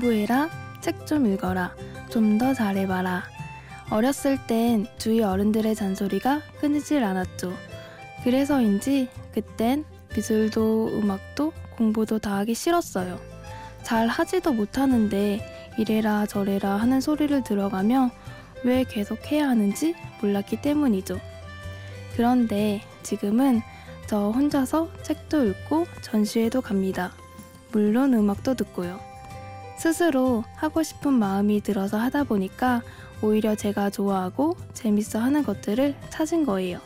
공부해라, 책 좀 읽어라, 좀 더 잘해봐라. 어렸을 땐 주위 어른들의 잔소리가 끊이질 않았죠. 그래서인지 그땐 미술도 음악도 공부도 다 하기 싫었어요. 잘 하지도 못하는데 이래라 저래라 하는 소리를 들어가며 왜 계속 해야 하는지 몰랐기 때문이죠. 그런데 지금은 저 혼자서 책도 읽고 전시회도 갑니다. 물론 음악도 듣고요. 스스로 하고 싶은 마음이 들어서 하다 보니까 오히려 제가 좋아하고 재밌어 하는 것들을 찾은 거예요.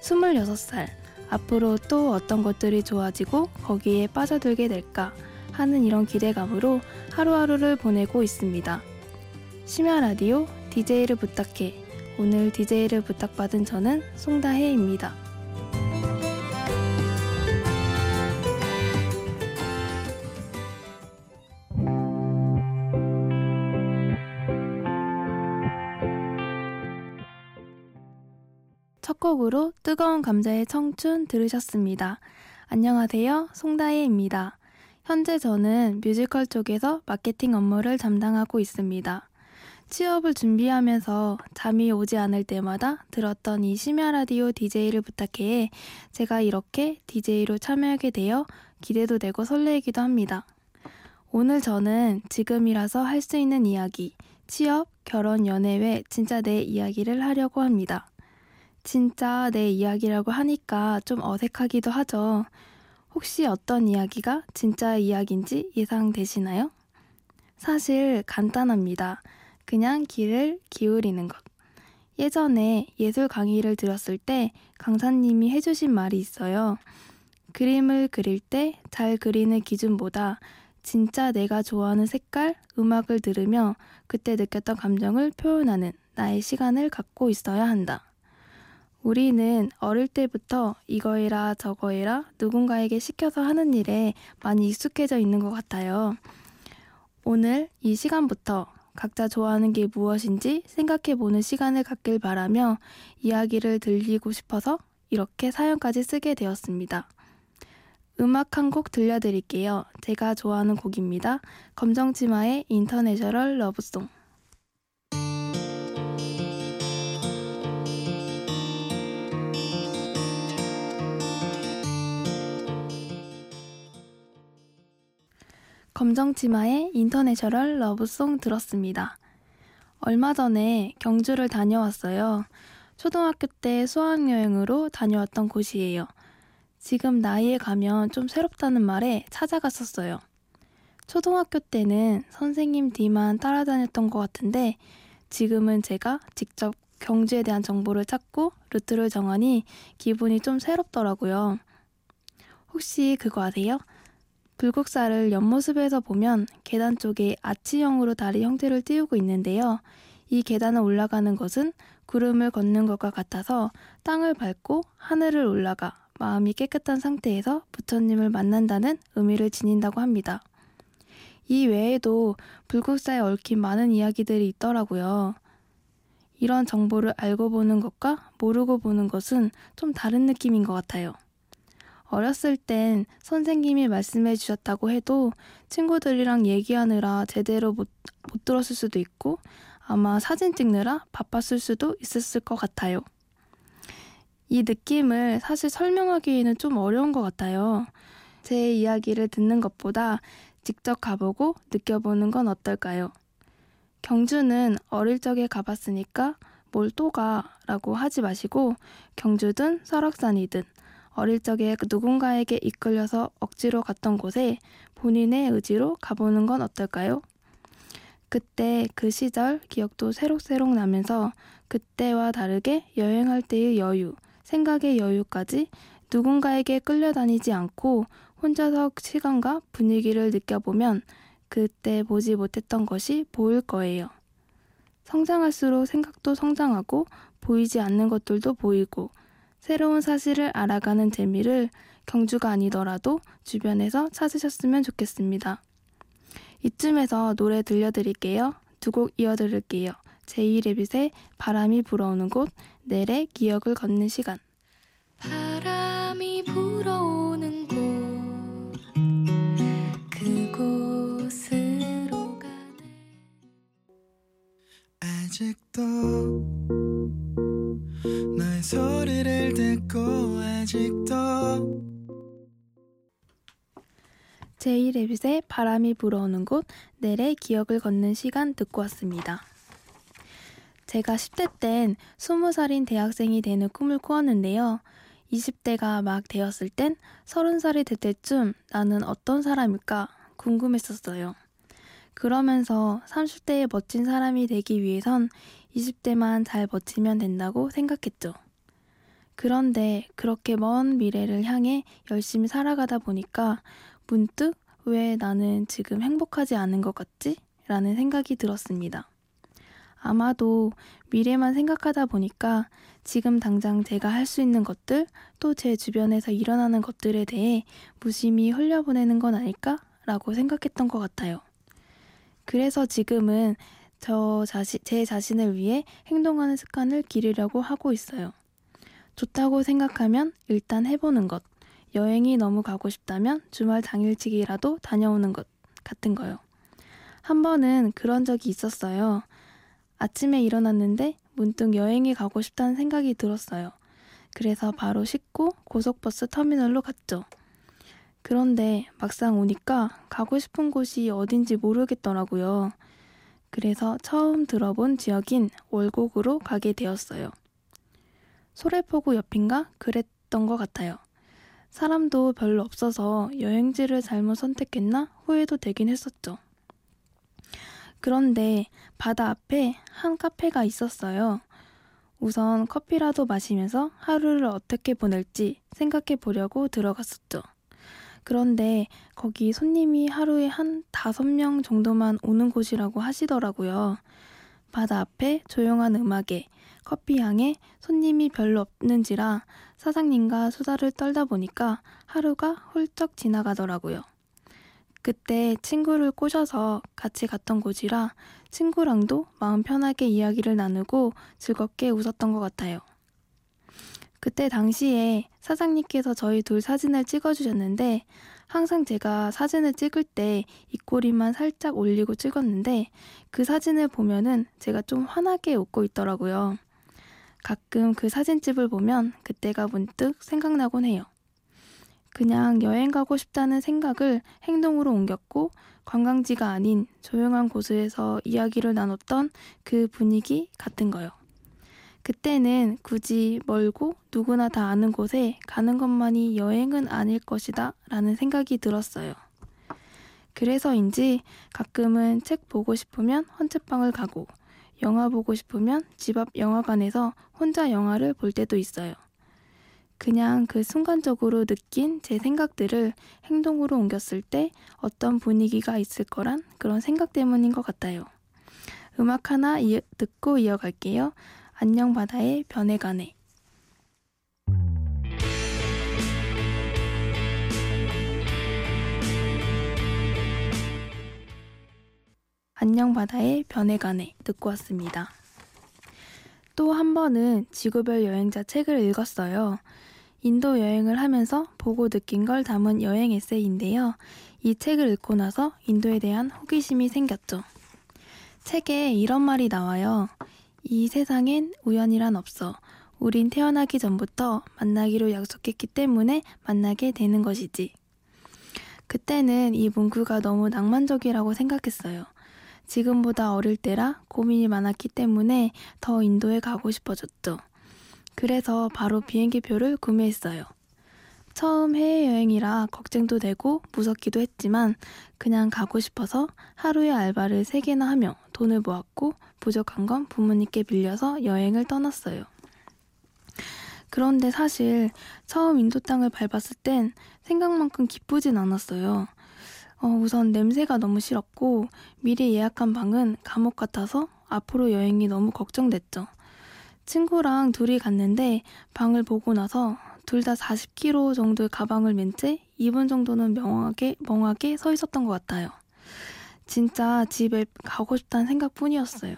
26살. 앞으로 또 어떤 것들이 좋아지고 거기에 빠져들게 될까 하는 이런 기대감으로 하루하루를 보내고 있습니다. 심야 라디오 DJ를 부탁해. 오늘 DJ를 부탁받은 저는 송다혜입니다. 첫 곡으로 뜨거운 감자의 청춘 들으셨습니다. 안녕하세요. 송다혜입니다. 현재 저는 뮤지컬 쪽에서 마케팅 업무를 담당하고 있습니다. 취업을 준비하면서 잠이 오지 않을 때마다 들었던 이 심야 라디오 DJ를 부탁해 제가 이렇게 DJ로 참여하게 되어 기대도 되고 설레기도 합니다. 오늘 저는 지금이라서 할 수 있는 이야기, 취업, 결혼, 연애 외 진짜 내 이야기를 하려고 합니다. 진짜 내 이야기라고 하니까 좀 어색하기도 하죠. 혹시 어떤 이야기가 진짜 이야기인지 예상되시나요? 사실 간단합니다. 그냥 귀를 기울이는 것. 예전에 예술 강의를 들었을 때 강사님이 해주신 말이 있어요. 그림을 그릴 때 잘 그리는 기준보다 진짜 내가 좋아하는 색깔, 음악을 들으며 그때 느꼈던 감정을 표현하는 나의 시간을 갖고 있어야 한다. 우리는 어릴 때부터 이거 해라 저거 해라 누군가에게 시켜서 하는 일에 많이 익숙해져 있는 것 같아요. 오늘 이 시간부터 각자 좋아하는 게 무엇인지 생각해 보는 시간을 갖길 바라며 이야기를 들리고 싶어서 이렇게 사연까지 쓰게 되었습니다. 음악 한 곡 들려드릴게요. 제가 좋아하는 곡입니다. 검정치마의 International Love Song. 검정치마의 International Love Song 들었습니다. 얼마 전에 경주를 다녀왔어요. 초등학교 때 수학여행으로 다녀왔던 곳이에요. 지금 나이에 가면 좀 새롭다는 말에 찾아갔었어요. 초등학교 때는 선생님 뒤만 따라다녔던 것 같은데 지금은 제가 직접 경주에 대한 정보를 찾고 루트를 정하니 기분이 좀 새롭더라고요. 혹시 그거 아세요? 불국사를 옆모습에서 보면 계단 쪽에 아치형으로 다리 형태를 띄우고 있는데요. 이 계단을 올라가는 것은 구름을 걷는 것과 같아서 땅을 밟고 하늘을 올라가 마음이 깨끗한 상태에서 부처님을 만난다는 의미를 지닌다고 합니다. 이 외에도 불국사에 얽힌 많은 이야기들이 있더라고요. 이런 정보를 알고 보는 것과 모르고 보는 것은 좀 다른 느낌인 것 같아요. 어렸을 땐 선생님이 말씀해 주셨다고 해도 친구들이랑 얘기하느라 제대로 못, 못 들었을 수도 있고 아마 사진 찍느라 바빴을 수도 있었을 것 같아요. 이 느낌을 사실 설명하기에는 좀 어려운 것 같아요. 제 이야기를 듣는 것보다 직접 가보고 느껴보는 건 어떨까요? 경주는 어릴 적에 가봤으니까 뭘 또 가라고 하지 마시고 경주든 설악산이든 어릴 적에 누군가에게 이끌려서 억지로 갔던 곳에 본인의 의지로 가보는 건 어떨까요? 그때 그 시절 기억도 새록새록 나면서 그때와 다르게 여행할 때의 여유, 생각의 여유까지 누군가에게 끌려다니지 않고 혼자서 시간과 분위기를 느껴보면 그때 보지 못했던 것이 보일 거예요. 성장할수록 생각도 성장하고 보이지 않는 것들도 보이고 새로운 사실을 알아가는 재미를 경주가 아니더라도 주변에서 찾으셨으면 좋겠습니다. 이쯤에서 노래 들려드릴게요. 두 곡 이어 들을게요. 제이레빗의 바람이 불어오는 곳, 넬의 기억을 걷는 시간. 바람이 불어오는 곳, 그곳으로 가네. 아직도 너의 소리를 듣고 아직도 제이레빗의 바람이 불어오는 곳 넬의 기억을 걷는 시간 듣고 왔습니다. 제가 10대 땐 20살인 대학생이 되는 꿈을 꾸었는데요. 20대가 막 되었을 땐 30살이 될 때쯤 나는 어떤 사람일까 궁금했었어요. 그러면서 30대의 멋진 사람이 되기 위해선 20대만 잘 버티면 된다고 생각했죠. 그런데 그렇게 먼 미래를 향해 열심히 살아가다 보니까 문득 왜 나는 지금 행복하지 않은 것 같지? 라는 생각이 들었습니다. 아마도 미래만 생각하다 보니까 지금 당장 제가 할 수 있는 것들, 또 제 주변에서 일어나는 것들에 대해 무심히 흘려보내는 건 아닐까? 라고 생각했던 것 같아요. 그래서 지금은 저 자신, 제 자신을 위해 행동하는 습관을 기르려고 하고 있어요. 좋다고 생각하면 일단 해보는 것. 여행이 너무 가고 싶다면 주말 당일치기라도 다녀오는 것 같은 거요. 한 번은 그런 적이 있었어요. 아침에 일어났는데 문득 여행이 가고 싶다는 생각이 들었어요. 그래서 바로 씻고 고속버스 터미널로 갔죠. 그런데 막상 오니까 가고 싶은 곳이 어딘지 모르겠더라고요. 그래서 처음 들어본 지역인 월곡으로 가게 되었어요. 소래포구 옆인가 그랬던 것 같아요. 사람도 별로 없어서 여행지를 잘못 선택했나 후회도 되긴 했었죠. 그런데 바다 앞에 한 카페가 있었어요. 우선 커피라도 마시면서 하루를 어떻게 보낼지 생각해 보려고 들어갔었죠. 그런데 거기 손님이 하루에 한 다섯 명 정도만 오는 곳이라고 하시더라고요. 바다 앞에 조용한 음악에 커피 향에 손님이 별로 없는지라 사장님과 수다를 떨다 보니까 하루가 훌쩍 지나가더라고요. 그때 친구를 꼬셔서 같이 갔던 곳이라 친구랑도 마음 편하게 이야기를 나누고 즐겁게 웃었던 것 같아요. 그때 당시에 사장님께서 저희 둘 사진을 찍어주셨는데 항상 제가 사진을 찍을 때 입꼬리만 살짝 올리고 찍었는데 그 사진을 보면은 제가 좀 환하게 웃고 있더라고요. 가끔 그 사진집을 보면 그때가 문득 생각나곤 해요. 그냥 여행 가고 싶다는 생각을 행동으로 옮겼고 관광지가 아닌 조용한 곳에서 이야기를 나눴던 그 분위기 같은 거요. 그때는 굳이 멀고 누구나 다 아는 곳에 가는 것만이 여행은 아닐 것이다 라는 생각이 들었어요. 그래서인지 가끔은 책 보고 싶으면 헌책방을 가고 영화 보고 싶으면 집 앞 영화관에서 혼자 영화를 볼 때도 있어요. 그냥 그 순간적으로 느낀 제 생각들을 행동으로 옮겼을 때 어떤 분위기가 있을 거란 그런 생각 때문인 것 같아요. 음악 하나 이어, 듣고 이어갈게요. 안녕 바다의 변해가네. 안녕 바다의 변해가네 듣고 왔습니다. 또 한 번은 지구별 여행자 책을 읽었어요. 인도 여행을 하면서 보고 느낀 걸 담은 여행 에세이인데요. 이 책을 읽고 나서 인도에 대한 호기심이 생겼죠. 책에 이런 말이 나와요. 이 세상엔 우연이란 없어. 우린 태어나기 전부터 만나기로 약속했기 때문에 만나게 되는 것이지. 그때는 이 문구가 너무 낭만적이라고 생각했어요. 지금보다 어릴 때라 고민이 많았기 때문에 더 인도에 가고 싶어졌죠. 그래서 바로 비행기 표를 구매했어요. 처음 해외여행이라 걱정도 되고 무섭기도 했지만 그냥 가고 싶어서 하루에 알바를 3개나 하며 돈을 모았고 부족한 건 부모님께 빌려서 여행을 떠났어요. 그런데 사실 처음 인도 땅을 밟았을 땐 생각만큼 기쁘진 않았어요. 어, 우선 냄새가 너무 싫었고 미리 예약한 방은 감옥 같아서 앞으로 여행이 너무 걱정됐죠. 친구랑 둘이 갔는데 방을 보고 나서 둘 다 40kg 정도의 가방을 맨 채 2분 정도는 명하게, 멍하게 서 있었던 것 같아요. 진짜 집에 가고 싶다는 생각뿐이었어요.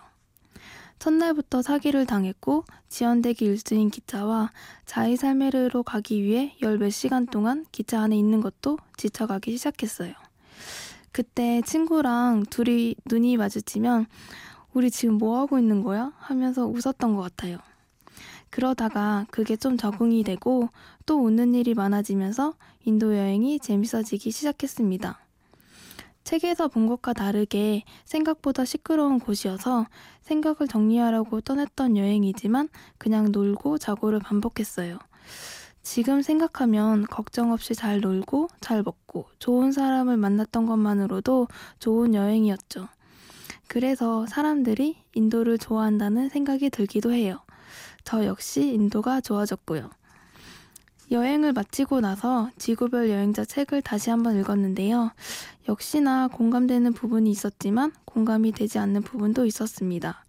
첫날부터 사기를 당했고 지연되기 1순인 기차와 자이살메르로 가기 위해 열 몇 시간 동안 기차 안에 있는 것도 지쳐가기 시작했어요. 그때 친구랑 둘이 눈이 마주치면 우리 지금 뭐 하고 있는 거야? 하면서 웃었던 것 같아요. 그러다가 그게 좀 적응이 되고 또 웃는 일이 많아지면서 인도 여행이 재밌어지기 시작했습니다. 책에서 본 것과 다르게 생각보다 시끄러운 곳이어서 생각을 정리하려고 떠났던 여행이지만 그냥 놀고 자고를 반복했어요. 지금 생각하면 걱정 없이 잘 놀고 잘 먹고 좋은 사람을 만났던 것만으로도 좋은 여행이었죠. 그래서 사람들이 인도를 좋아한다는 생각이 들기도 해요. 저 역시 인도가 좋아졌고요. 여행을 마치고 나서 지구별 여행자 책을 다시 한번 읽었는데요. 역시나 공감되는 부분이 있었지만 공감이 되지 않는 부분도 있었습니다.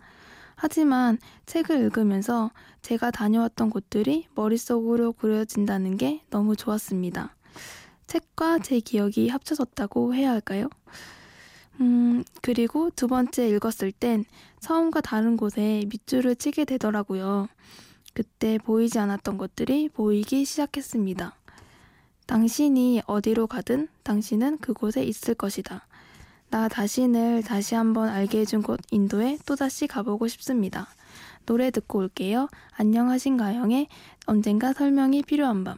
하지만 책을 읽으면서 제가 다녀왔던 곳들이 머릿속으로 그려진다는 게 너무 좋았습니다. 책과 제 기억이 합쳐졌다고 해야 할까요? 음, 그리고 두 번째 읽었을 땐 처음과 다른 곳에 밑줄을 치게 되더라고요. 그때 보이지 않았던 것들이 보이기 시작했습니다. 당신이 어디로 가든 당신은 그곳에 있을 것이다. 나 자신을 다시 한번 알게 해준 곳 인도에 또다시 가보고 싶습니다. 노래 듣고 올게요. 안녕하신가영의 언젠가 설명이 필요한 밤.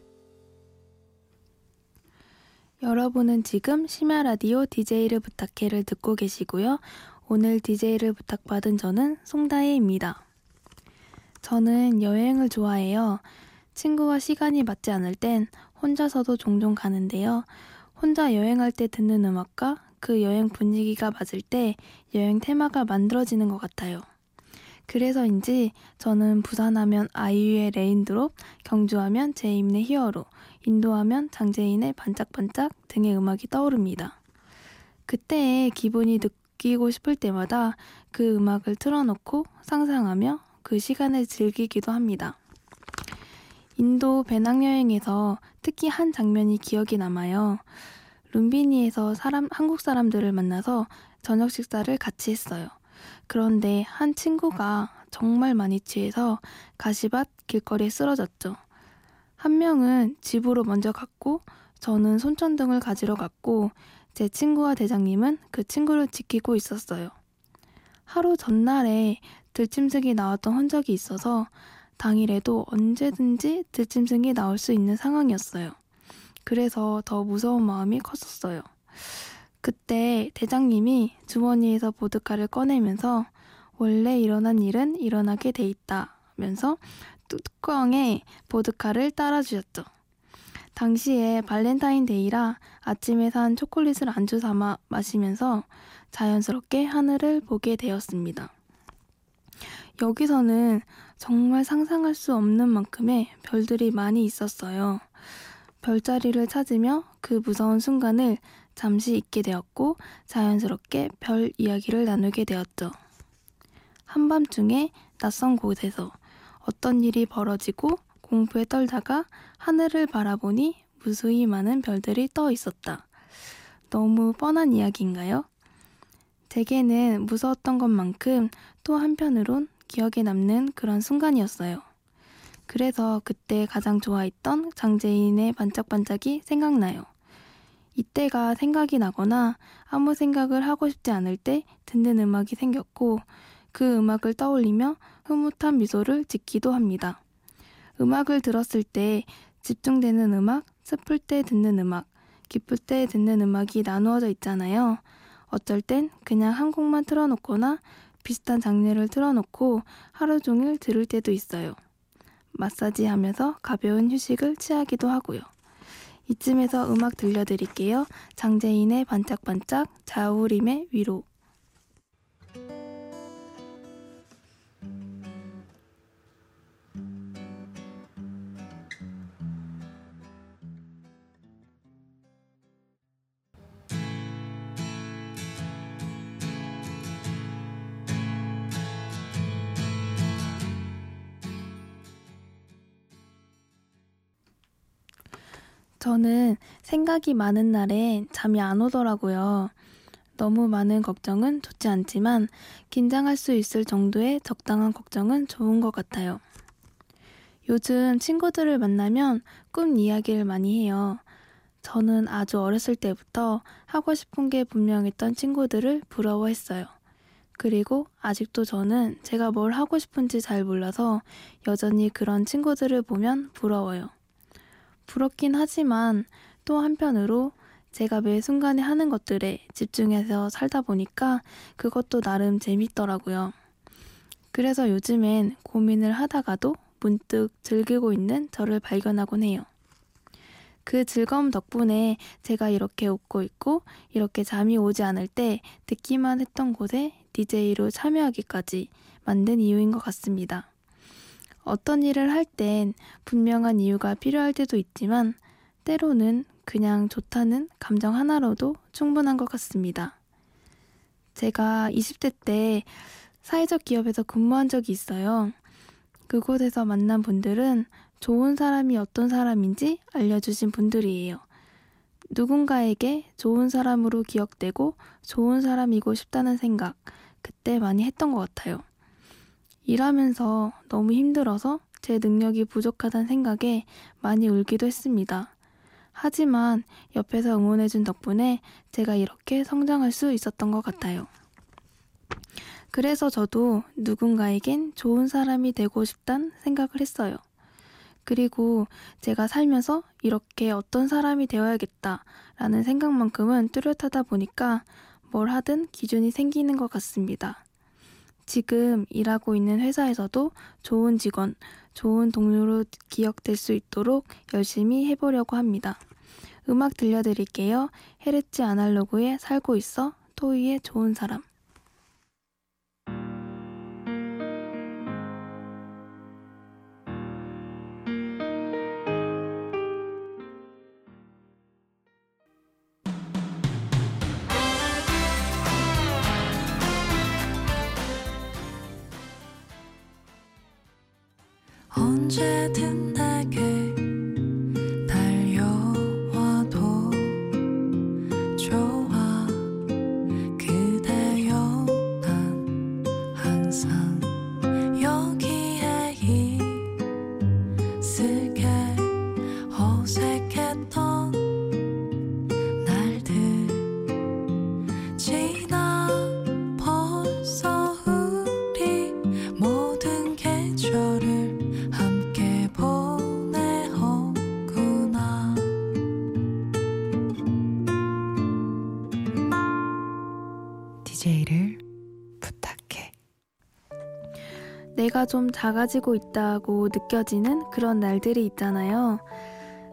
여러분은 지금 심야 라디오 DJ를 부탁해를 듣고 계시고요. 오늘 DJ를 부탁받은 저는 송다혜입니다. 저는 여행을 좋아해요. 친구와 시간이 맞지 않을 땐 혼자서도 종종 가는데요. 혼자 여행할 때 듣는 음악과 그 여행 분위기가 맞을 때 여행 테마가 만들어지는 것 같아요. 그래서인지 저는 부산하면 아이유의 Rain Drop, 경주하면 제임의 히어로, 인도하면 장재인의 반짝반짝 등의 음악이 떠오릅니다. 그때의 기분이 느끼고 싶을 때마다 그 음악을 틀어놓고 상상하며 그 시간을 즐기기도 합니다. 인도 배낭여행에서 특히 한 장면이 기억이 남아요. 룸비니에서 사람, 한국 사람들을 만나서 저녁 식사를 같이 했어요. 그런데 한 친구가 정말 많이 취해서 가시밭 길거리에 쓰러졌죠. 한 명은 집으로 먼저 갔고 저는 손전등을 가지러 갔고 제 친구와 대장님은 그 친구를 지키고 있었어요. 하루 전날에 들짐승이 나왔던 흔적이 있어서 당일에도 언제든지 들짐승이 나올 수 있는 상황이었어요. 그래서 더 무서운 마음이 컸었어요. 그때 대장님이 주머니에서 보드카를 꺼내면서 원래 일어난 일은 일어나게 돼 있다 면서 뚜껑에 보드카를 따라주셨죠. 당시에 발렌타인데이라 아침에 산 초콜릿을 안주 삼아 마시면서 자연스럽게 하늘을 보게 되었습니다. 여기서는 정말 상상할 수 없는 만큼의 별들이 많이 있었어요. 별자리를 찾으며 그 무서운 순간을 잠시 잊게 되었고 자연스럽게 별 이야기를 나누게 되었죠. 한밤중에 낯선 곳에서 어떤 일이 벌어지고 공포에 떨다가 하늘을 바라보니 무수히 많은 별들이 떠 있었다. 너무 뻔한 이야기인가요? 대개는 무서웠던 것만큼 또 한편으론 기억에 남는 그런 순간이었어요. 그래서 그때 가장 좋아했던 장재인의 반짝반짝이 생각나요. 이때가 생각이 나거나 아무 생각을 하고 싶지 않을 때 듣는 음악이 생겼고 그 음악을 떠올리며 흐뭇한 미소를 짓기도 합니다. 음악을 들었을 때 집중되는 음악, 슬플 때 듣는 음악, 기쁠 때 듣는 음악이 나누어져 있잖아요. 어쩔 땐 그냥 한 곡만 틀어놓거나 비슷한 장르를 틀어놓고 하루 종일 들을 때도 있어요. 마사지 하면서 가벼운 휴식을 취하기도 하고요. 이쯤에서 음악 들려드릴게요. 장재인의 반짝반짝, 자우림의 위로. 저는 생각이 많은 날엔 잠이 안 오더라고요. 너무 많은 걱정은 좋지 않지만 긴장할 수 있을 정도의 적당한 걱정은 좋은 것 같아요. 요즘 친구들을 만나면 꿈 이야기를 많이 해요. 저는 아주 어렸을 때부터 하고 싶은 게 분명했던 친구들을 부러워했어요. 그리고 아직도 저는 제가 뭘 하고 싶은지 잘 몰라서 여전히 그런 친구들을 보면 부러워요. 부럽긴 하지만 또 한편으로 제가 매 순간에 하는 것들에 집중해서 살다 보니까 그것도 나름 재밌더라고요. 그래서 요즘엔 고민을 하다가도 문득 즐기고 있는 저를 발견하곤 해요. 그 즐거움 덕분에 제가 이렇게 웃고 있고 이렇게 잠이 오지 않을 때 듣기만 했던 곳에 DJ로 참여하기까지 만든 이유인 것 같습니다. 어떤 일을 할 땐 분명한 이유가 필요할 때도 있지만 때로는 그냥 좋다는 감정 하나로도 충분한 것 같습니다. 제가 20대 때 사회적 기업에서 근무한 적이 있어요. 그곳에서 만난 분들은 좋은 사람이 어떤 사람인지 알려주신 분들이에요. 누군가에게 좋은 사람으로 기억되고 좋은 사람이고 싶다는 생각, 그때 많이 했던 것 같아요. 일하면서 너무 힘들어서 제 능력이 부족하다는 생각에 많이 울기도 했습니다. 하지만 옆에서 응원해준 덕분에 제가 이렇게 성장할 수 있었던 것 같아요. 그래서 저도 누군가에겐 좋은 사람이 되고 싶단 생각을 했어요. 그리고 제가 살면서 이렇게 어떤 사람이 되어야겠다라는 생각만큼은 뚜렷하다 보니까 뭘 하든 기준이 생기는 것 같습니다. 지금 일하고 있는 회사에서도 좋은 직원, 좋은 동료로 기억될 수 있도록 열심히 해보려고 합니다. 음악 들려드릴게요. 헤르츠 아날로그에 살고 있어 토이의 좋은 사람. 내가 좀 작아지고 있다고 느껴지는 그런 날들이 있잖아요.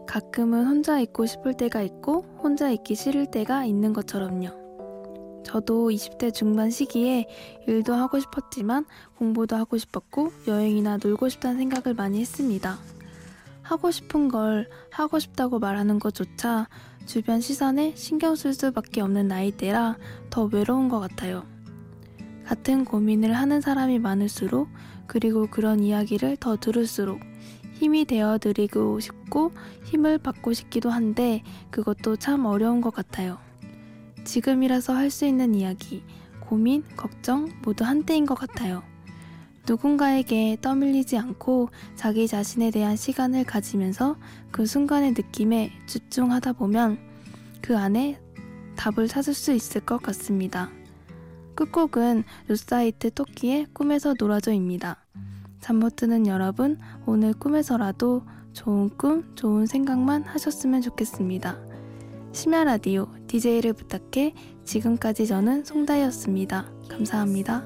가끔은 혼자 있고 싶을 때가 있고 혼자 있기 싫을 때가 있는 것처럼요. 저도 20대 중반 시기에 일도 하고 싶었지만 공부도 하고 싶었고 여행이나 놀고 싶다는 생각을 많이 했습니다. 하고 싶은 걸 하고 싶다고 말하는 것조차 주변 시선에 신경 쓸 수밖에 없는 나이대라 더 외로운 것 같아요. 같은 고민을 하는 사람이 많을수록 그리고 그런 이야기를 더 들을수록 힘이 되어 드리고 싶고 힘을 받고 싶기도 한데 그것도 참 어려운 것 같아요. 지금이라서 할 수 있는 이야기, 고민, 걱정 모두 한때인 것 같아요. 누군가에게 떠밀리지 않고 자기 자신에 대한 시간을 가지면서 그 순간의 느낌에 집중하다 보면 그 안에 답을 찾을 수 있을 것 같습니다. 끝곡은 루싸이트 토끼의 꿈에서 놀아줘입니다. 잠 못 드는 여러분, 오늘 꿈에서라도 좋은 꿈, 좋은 생각만 하셨으면 좋겠습니다. 심야 라디오 DJ를 부탁해 지금까지 저는 송다혜였습니다. 감사합니다.